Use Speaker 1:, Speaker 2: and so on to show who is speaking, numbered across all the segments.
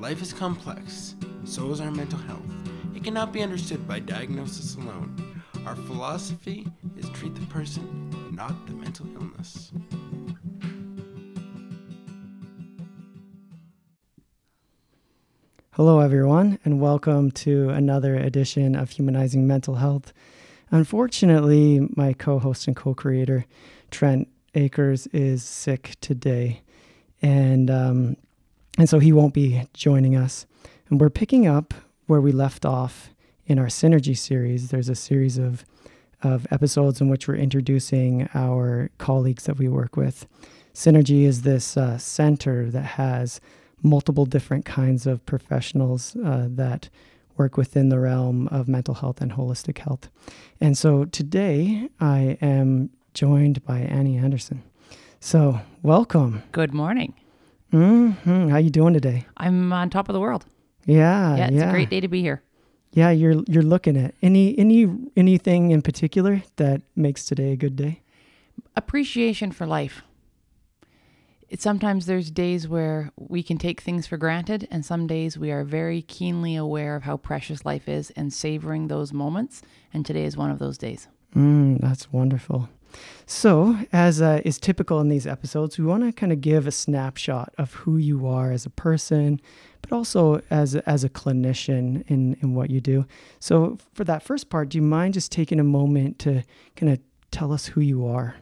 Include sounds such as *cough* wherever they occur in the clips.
Speaker 1: Life is complex, so is our mental health. It cannot be understood by diagnosis alone. Our philosophy is treat the person, not the mental illness.
Speaker 2: Hello, everyone, and welcome to another edition of Humanizing Mental Health. Unfortunately, my co host and co creator, Trent Akers, is sick today, and, um, and so he won't be joining us. And we're picking up where we left off in our Psynergy series. There's a series of, of episodes in which we're introducing our colleagues that we work with. Psynergy is this uh, center that has multiple different kinds of professionals uh, that work within the realm of mental health and holistic health. And so today I am joined by Annie Anderson. So welcome.
Speaker 3: Good morning.
Speaker 2: Mm-hmm. How you doing today?
Speaker 3: I'm on top of the world.
Speaker 2: Yeah,
Speaker 3: yeah, it's a great day to be here.
Speaker 2: Yeah, you're you're looking at any any anything in particular that makes today a good day.
Speaker 3: Appreciation for life it, sometimes there's days where we can take things for granted, and some days we are very keenly aware of how precious life is and savoring those moments. And today is one of those days.
Speaker 2: Mm, that's wonderful. So, as uh, is typical in these episodes, we want to kind of give a snapshot of who you are as a person, but also as as a clinician in in what you do. So, for that first part, do you mind just taking a moment to kind of tell us who you are?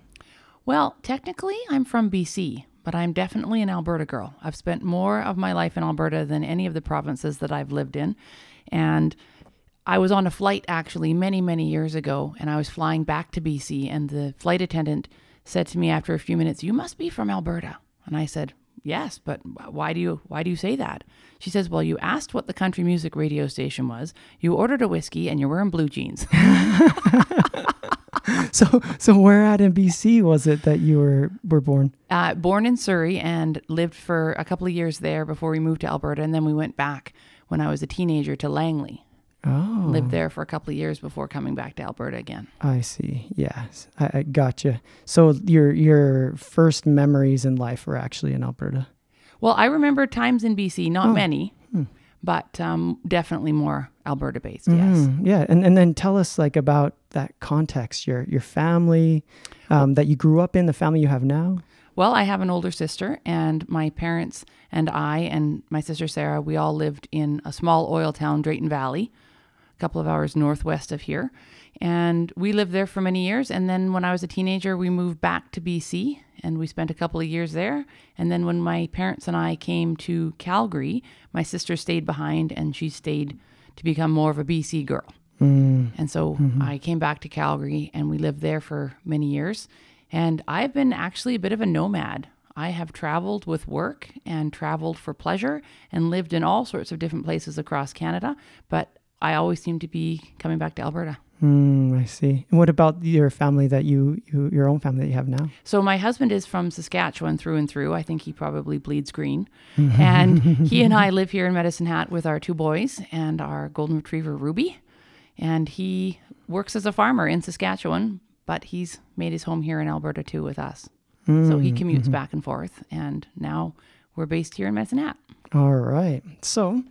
Speaker 3: Well, technically, I'm from BC, but I'm definitely an Alberta girl. I've spent more of my life in Alberta than any of the provinces that I've lived in. And I was on a flight actually many, many years ago, and I was flying back to BC, and the flight attendant said to me after a few minutes, "You must be from Alberta." And I said, "Yes, but why do you why do you say that?" She says, "Well, you asked what the country music radio station was. You ordered a whiskey, and you're wearing blue jeans." *laughs*
Speaker 2: so so where at in BC was it that you were were born?
Speaker 3: Uh, born in Surrey and lived for a couple of years there before we moved to Alberta, and then we went back when I was a teenager to Langley.
Speaker 2: Oh,
Speaker 3: lived there for a couple of years before coming back to Alberta again.
Speaker 2: I see. Yes, I, I gotcha. So your your first memories in life were actually in Alberta.
Speaker 3: Well, I remember times in BC, not oh. many. Hmm but um, definitely more Alberta based.
Speaker 2: Mm-hmm. Yes. Yeah, and and then tell us like about that context, your your family um, that you grew up in, the family you have now.
Speaker 3: Well, I have an older sister, and my parents and I and my sister Sarah, we all lived in a small oil town, Drayton Valley, a couple of hours northwest of here. And we lived there for many years. And then when I was a teenager, we moved back to BC and we spent a couple of years there. And then when my parents and I came to Calgary, my sister stayed behind and she stayed to become more of a BC girl. Mm. And so mm-hmm. I came back to Calgary and we lived there for many years. And I've been actually a bit of a nomad. I have traveled with work and traveled for pleasure and lived in all sorts of different places across Canada, but I always seem to be coming back to Alberta.
Speaker 2: Mm, I see. And what about your family that you, you, your own family that you have now?
Speaker 3: So my husband is from Saskatchewan through and through. I think he probably bleeds green. and he and I *laughs* live here in Medicine Hat with our two boys and our golden retriever Ruby. And he works as a farmer in Saskatchewan, but he's made his home here in Alberta too with us. Mm, so he mm, commutes mm-hmm. back and forth. And now we're based here in Medicine Hat.
Speaker 2: All right. So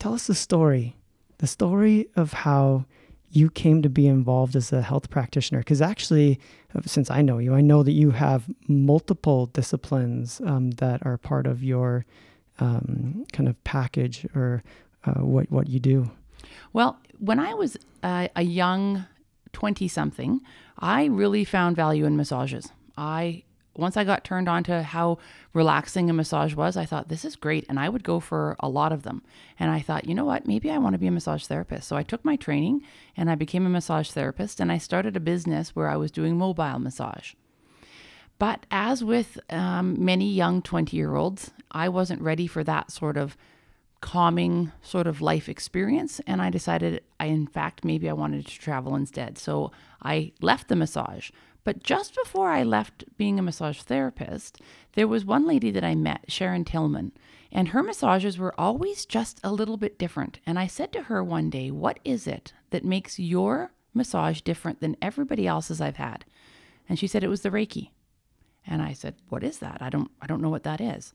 Speaker 2: tell us the story. The story of how you came to be involved as a health practitioner? Because actually, uh, since I know you, I know that you have multiple disciplines um, that are part of your um, kind of package or uh, what what you do.
Speaker 3: Well, when I was uh, a young twenty something, I really found value in massages. I once I got turned on to how relaxing a massage was, I thought, this is great. And I would go for a lot of them. And I thought, you know what? Maybe I want to be a massage therapist. So I took my training and I became a massage therapist and I started a business where I was doing mobile massage. But as with um, many young 20 year olds, I wasn't ready for that sort of calming sort of life experience. And I decided, I, in fact, maybe I wanted to travel instead. So I left the massage. But just before I left being a massage therapist, there was one lady that I met, Sharon Tillman, and her massages were always just a little bit different. And I said to her one day, What is it that makes your massage different than everybody else's I've had? And she said it was the Reiki. And I said, "What is that? I don't I don't know what that is."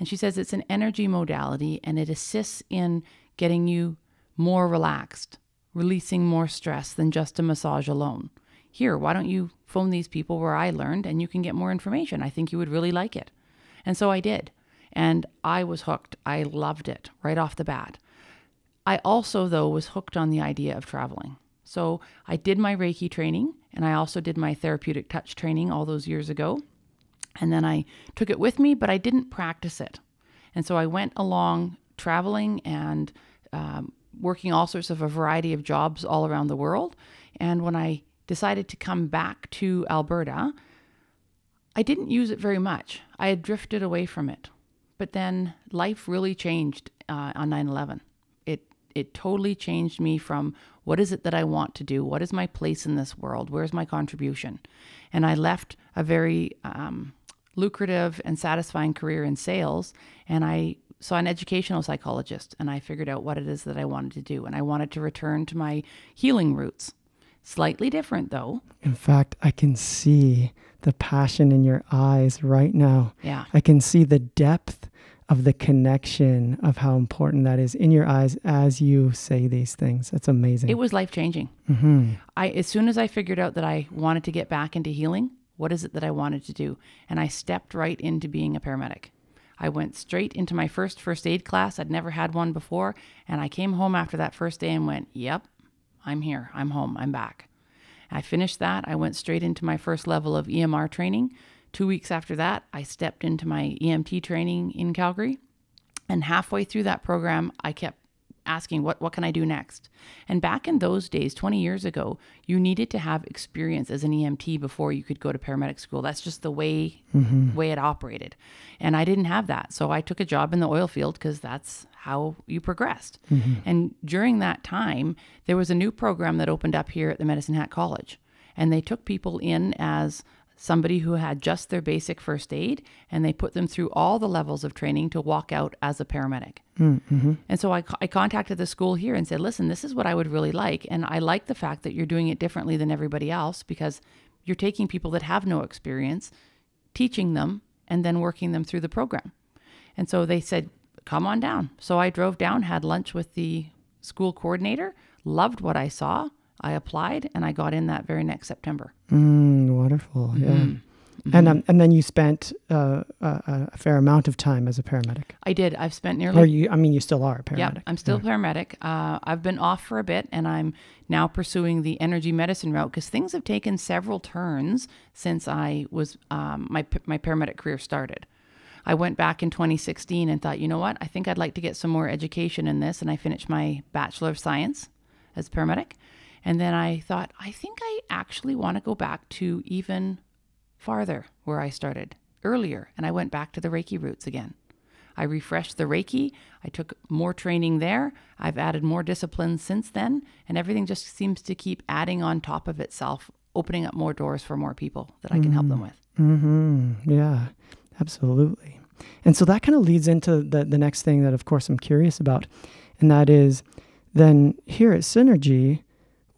Speaker 3: And she says it's an energy modality and it assists in getting you more relaxed, releasing more stress than just a massage alone. Here, why don't you phone these people where I learned and you can get more information? I think you would really like it. And so I did. And I was hooked. I loved it right off the bat. I also, though, was hooked on the idea of traveling. So I did my Reiki training and I also did my therapeutic touch training all those years ago. And then I took it with me, but I didn't practice it. And so I went along traveling and um, working all sorts of a variety of jobs all around the world. And when I decided to come back to Alberta, I didn't use it very much. I had drifted away from it. But then life really changed uh, on 9 11. It, it totally changed me from what is it that I want to do? What is my place in this world? Where's my contribution? And I left a very um, lucrative and satisfying career in sales. And I saw an educational psychologist and I figured out what it is that I wanted to do. And I wanted to return to my healing roots. Slightly different though.
Speaker 2: In fact, I can see the passion in your eyes right now.
Speaker 3: Yeah.
Speaker 2: I can see the depth of the connection of how important that is in your eyes as you say these things. That's amazing.
Speaker 3: It was life changing.
Speaker 2: mm-hmm.
Speaker 3: I as soon as I figured out that I wanted to get back into healing, what is it that I wanted to do? And I stepped right into being a paramedic. I went straight into my first first aid class. I'd never had one before, and I came home after that first day and went, "Yep, I'm here. I'm home. I'm back." I finished that. I went straight into my first level of EMR training. 2 weeks after that, I stepped into my EMT training in Calgary. And halfway through that program, I kept asking what what can I do next? And back in those days, 20 years ago, you needed to have experience as an EMT before you could go to paramedic school. That's just the way mm-hmm. way it operated. And I didn't have that. So I took a job in the oil field because that's how you progressed. Mm-hmm. And during that time, there was a new program that opened up here at the Medicine Hat College. And they took people in as somebody who had just their basic first aid and they put them through all the levels of training to walk out as a paramedic. Mm, mm-hmm. And so I, I contacted the school here and said, listen, this is what I would really like. And I like the fact that you're doing it differently than everybody else because you're taking people that have no experience, teaching them, and then working them through the program. And so they said, come on down. So I drove down, had lunch with the school coordinator, loved what I saw. I applied and I got in that very next September.
Speaker 2: Mm, wonderful. Yeah. And um, and then you spent uh, a, a fair amount of time as a paramedic.
Speaker 3: I did. I've spent nearly
Speaker 2: Or you? I mean, you still are a
Speaker 3: Yeah,
Speaker 2: paramedic.
Speaker 3: I'm still paramedic. Uh, I've been off for a bit, and I'm now pursuing the energy medicine route because things have taken several turns since I was um, my my paramedic career started. I went back in 2016 and thought, you know what? I think I'd like to get some more education in this, and I finished my bachelor of science as a paramedic. And then I thought, I think I actually want to go back to even farther where I started earlier, and I went back to the Reiki roots again. I refreshed the Reiki. I took more training there. I've added more disciplines since then, and everything just seems to keep adding on top of itself, opening up more doors for more people that I can help them with.
Speaker 2: hmm Yeah, absolutely. And so that kind of leads into the, the next thing that, of course, I'm curious about. And that is then here at Psynergy,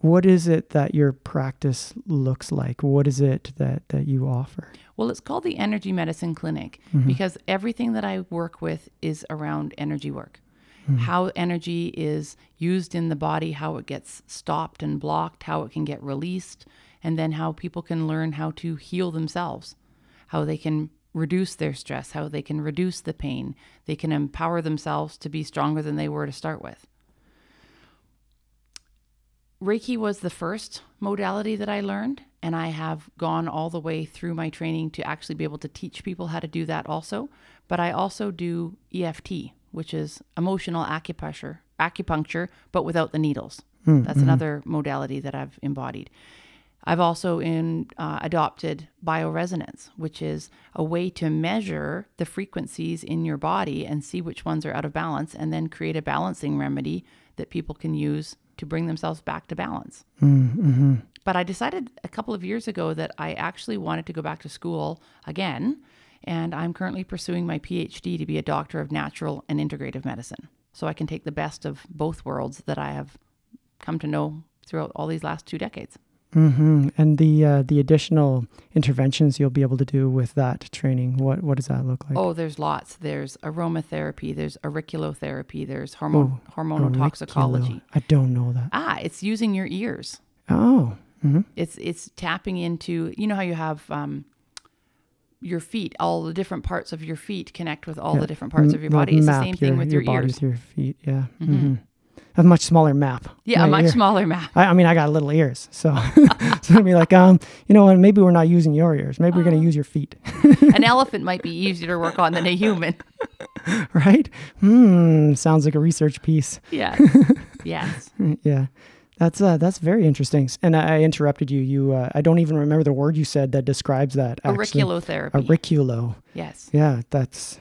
Speaker 2: what is it that your practice looks like? What is it that, that you offer?
Speaker 3: Well, it's called the Energy Medicine Clinic mm-hmm. because everything that I work with is around energy work. Mm-hmm. How energy is used in the body, how it gets stopped and blocked, how it can get released, and then how people can learn how to heal themselves, how they can reduce their stress, how they can reduce the pain, they can empower themselves to be stronger than they were to start with. Reiki was the first modality that I learned, and I have gone all the way through my training to actually be able to teach people how to do that also. But I also do EFT, which is emotional acupuncture, acupuncture, but without the needles. That's another modality that I've embodied. I've also in, uh, adopted bioresonance, which is a way to measure the frequencies in your body and see which ones are out of balance, and then create a balancing remedy that people can use to bring themselves back to balance.
Speaker 2: Mm-hmm.
Speaker 3: But I decided a couple of years ago that I actually wanted to go back to school again, and I'm currently pursuing my PhD to be a doctor of natural and integrative medicine. So I can take the best of both worlds that I have come to know throughout all these last two decades.
Speaker 2: Hmm And the uh, the additional interventions you'll be able to do with that training, what what does that look like?
Speaker 3: Oh, there's lots. There's aromatherapy, there's auriculotherapy, there's hormone hormonal toxicology.
Speaker 2: I don't know that.
Speaker 3: Ah, it's using your ears.
Speaker 2: Oh, hmm
Speaker 3: It's it's tapping into you know how you have um, your feet, all the different parts of your feet connect with all
Speaker 2: Yeah.
Speaker 3: the different parts
Speaker 2: M-
Speaker 3: of your body. It's the same thing with your,
Speaker 2: body
Speaker 3: ears.
Speaker 2: with your feet. Yeah. hmm A much smaller map.
Speaker 3: Yeah,
Speaker 2: My
Speaker 3: a much
Speaker 2: ear-
Speaker 3: smaller map.
Speaker 2: I, I mean, I got little ears, so *laughs* *laughs* it's gonna be like, um, you know what? Maybe we're not using your ears. Maybe we're gonna use your feet,
Speaker 3: An elephant might be easier to work on than a *laughs* human.
Speaker 2: right? Hmm. Sounds like a research piece.
Speaker 3: Yeah. Yes.
Speaker 2: Yeah, that's uh, that's very interesting. And I, I interrupted you. You, uh, I don't even remember the word you said that describes that. Actually.
Speaker 3: Auriculotherapy.
Speaker 2: Auriculo.
Speaker 3: yes.
Speaker 2: Yeah, that's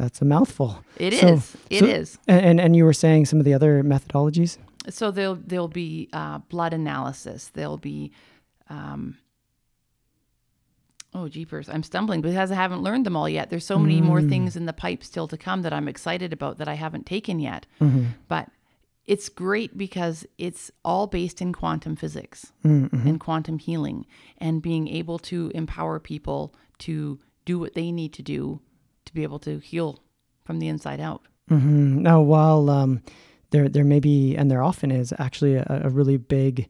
Speaker 2: that's a mouthful.
Speaker 3: It is.
Speaker 2: So-
Speaker 3: It is.
Speaker 2: so- And, and and you were saying some of the other methodologies.
Speaker 3: So there'll there'll be uh, blood analysis. There'll be, um, oh jeepers, I'm stumbling because I haven't learned them all yet. There's so many more things in the pipe still to come that I'm excited about that I haven't taken yet. But it's great because it's all based in quantum physics and quantum healing and being able to empower people to do what they need to do to be able to heal from the inside out.
Speaker 2: hmm Now, while um, there there may be, and there often is, actually a, a really big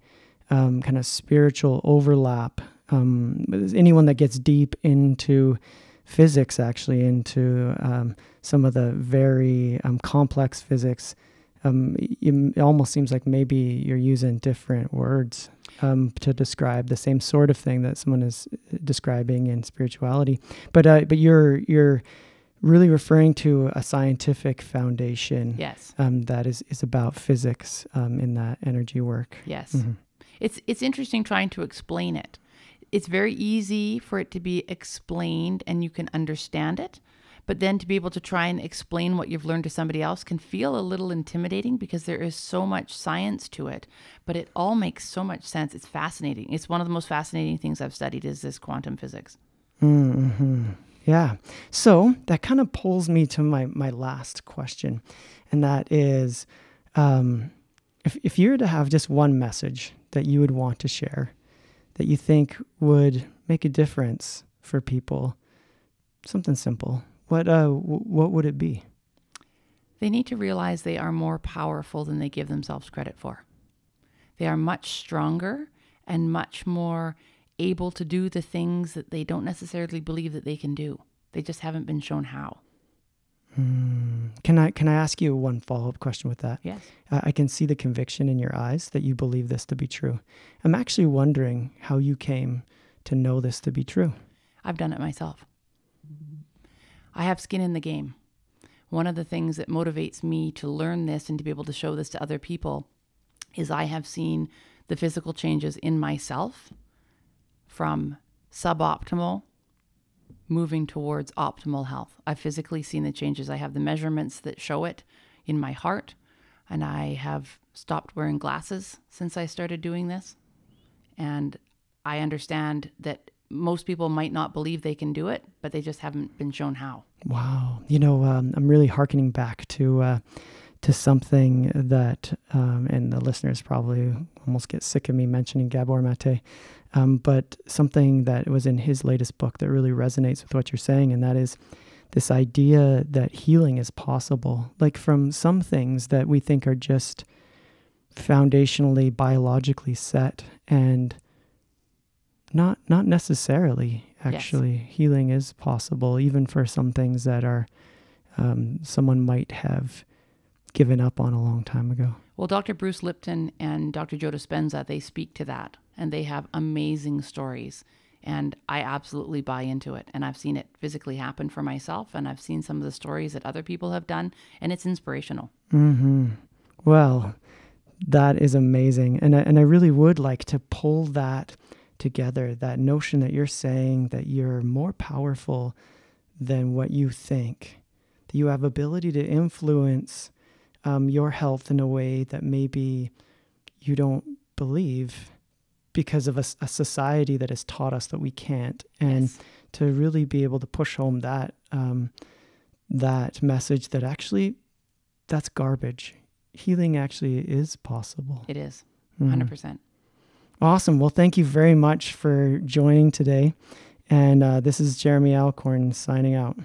Speaker 2: um, kind of spiritual overlap. Um, anyone that gets deep into physics, actually into um, some of the very um, complex physics, um, it almost seems like maybe you're using different words um, to describe the same sort of thing that someone is uh, describing in spirituality. But uh, but you're you're really referring to a scientific foundation
Speaker 3: Yes.
Speaker 2: um, that is, is about physics um, in that energy work.
Speaker 3: Yes. It's it's interesting trying to explain it. It's very easy for it to be explained and you can understand it. But then to be able to try and explain what you've learned to somebody else can feel a little intimidating because there is so much science to it, but it all makes so much sense. It's fascinating. It's one of the most fascinating things I've studied is this quantum physics.
Speaker 2: hmm Yeah. So that kind of pulls me to my, my last question. And that is um, if, if you were to have just one message that you would want to share that you think would make a difference for people, something simple, what, uh, w- what would it be?
Speaker 3: They need to realize they are more powerful than they give themselves credit for. They are much stronger and much more able to do the things that they don't necessarily believe that they can do. They just haven't been shown how. Hmm.
Speaker 2: Can I can I ask you one follow up question with that?
Speaker 3: Yes.
Speaker 2: I I can see the conviction in your eyes that you believe this to be true. I'm actually wondering how you came to know this to be true.
Speaker 3: I've done it myself. I have skin in the game. One of the things that motivates me to learn this and to be able to show this to other people is I have seen the physical changes in myself from suboptimal moving towards optimal health. I've physically seen the changes. I have the measurements that show it in my heart, and I have stopped wearing glasses since I started doing this. And I understand that most people might not believe they can do it, but they just haven't been shown how.
Speaker 2: Wow. You know, um, I'm really hearkening back to uh, to something that, um, and the listeners probably almost get sick of me mentioning Gabor Mate, um, but something that was in his latest book that really resonates with what you're saying, and that is this idea that healing is possible. Like from some things that we think are just foundationally biologically set and not not necessarily actually healing is possible even for some things that are um, someone might have given up on a long time ago
Speaker 3: Well, Dr. Bruce Lipton and Dr. Joe Dispenza, they speak to that and they have amazing stories. And I absolutely buy into it. And I've seen it physically happen for myself. And I've seen some of the stories that other people have done. And it's inspirational.
Speaker 2: hmm well that is amazing and I, and I really would like to pull that together that notion that you're saying that you're more powerful than what you think that you have ability to influence um, your health in a way that maybe you don't believe because of a society that has taught us that we can't and
Speaker 3: Yes.
Speaker 2: to really be able to push home that um, that message that actually that's garbage healing actually is possible
Speaker 3: It is
Speaker 2: Mhm.
Speaker 3: 100%.
Speaker 2: Awesome. Well, thank you very much for joining today. And uh, this is Jeremy Alcorn signing out.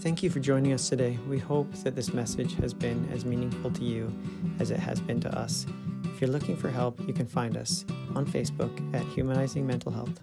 Speaker 2: Thank you for joining us today. We hope that this message has been as meaningful to you as it has been to us. If you're looking for help, you can find us on Facebook at Humanizing Mental Health.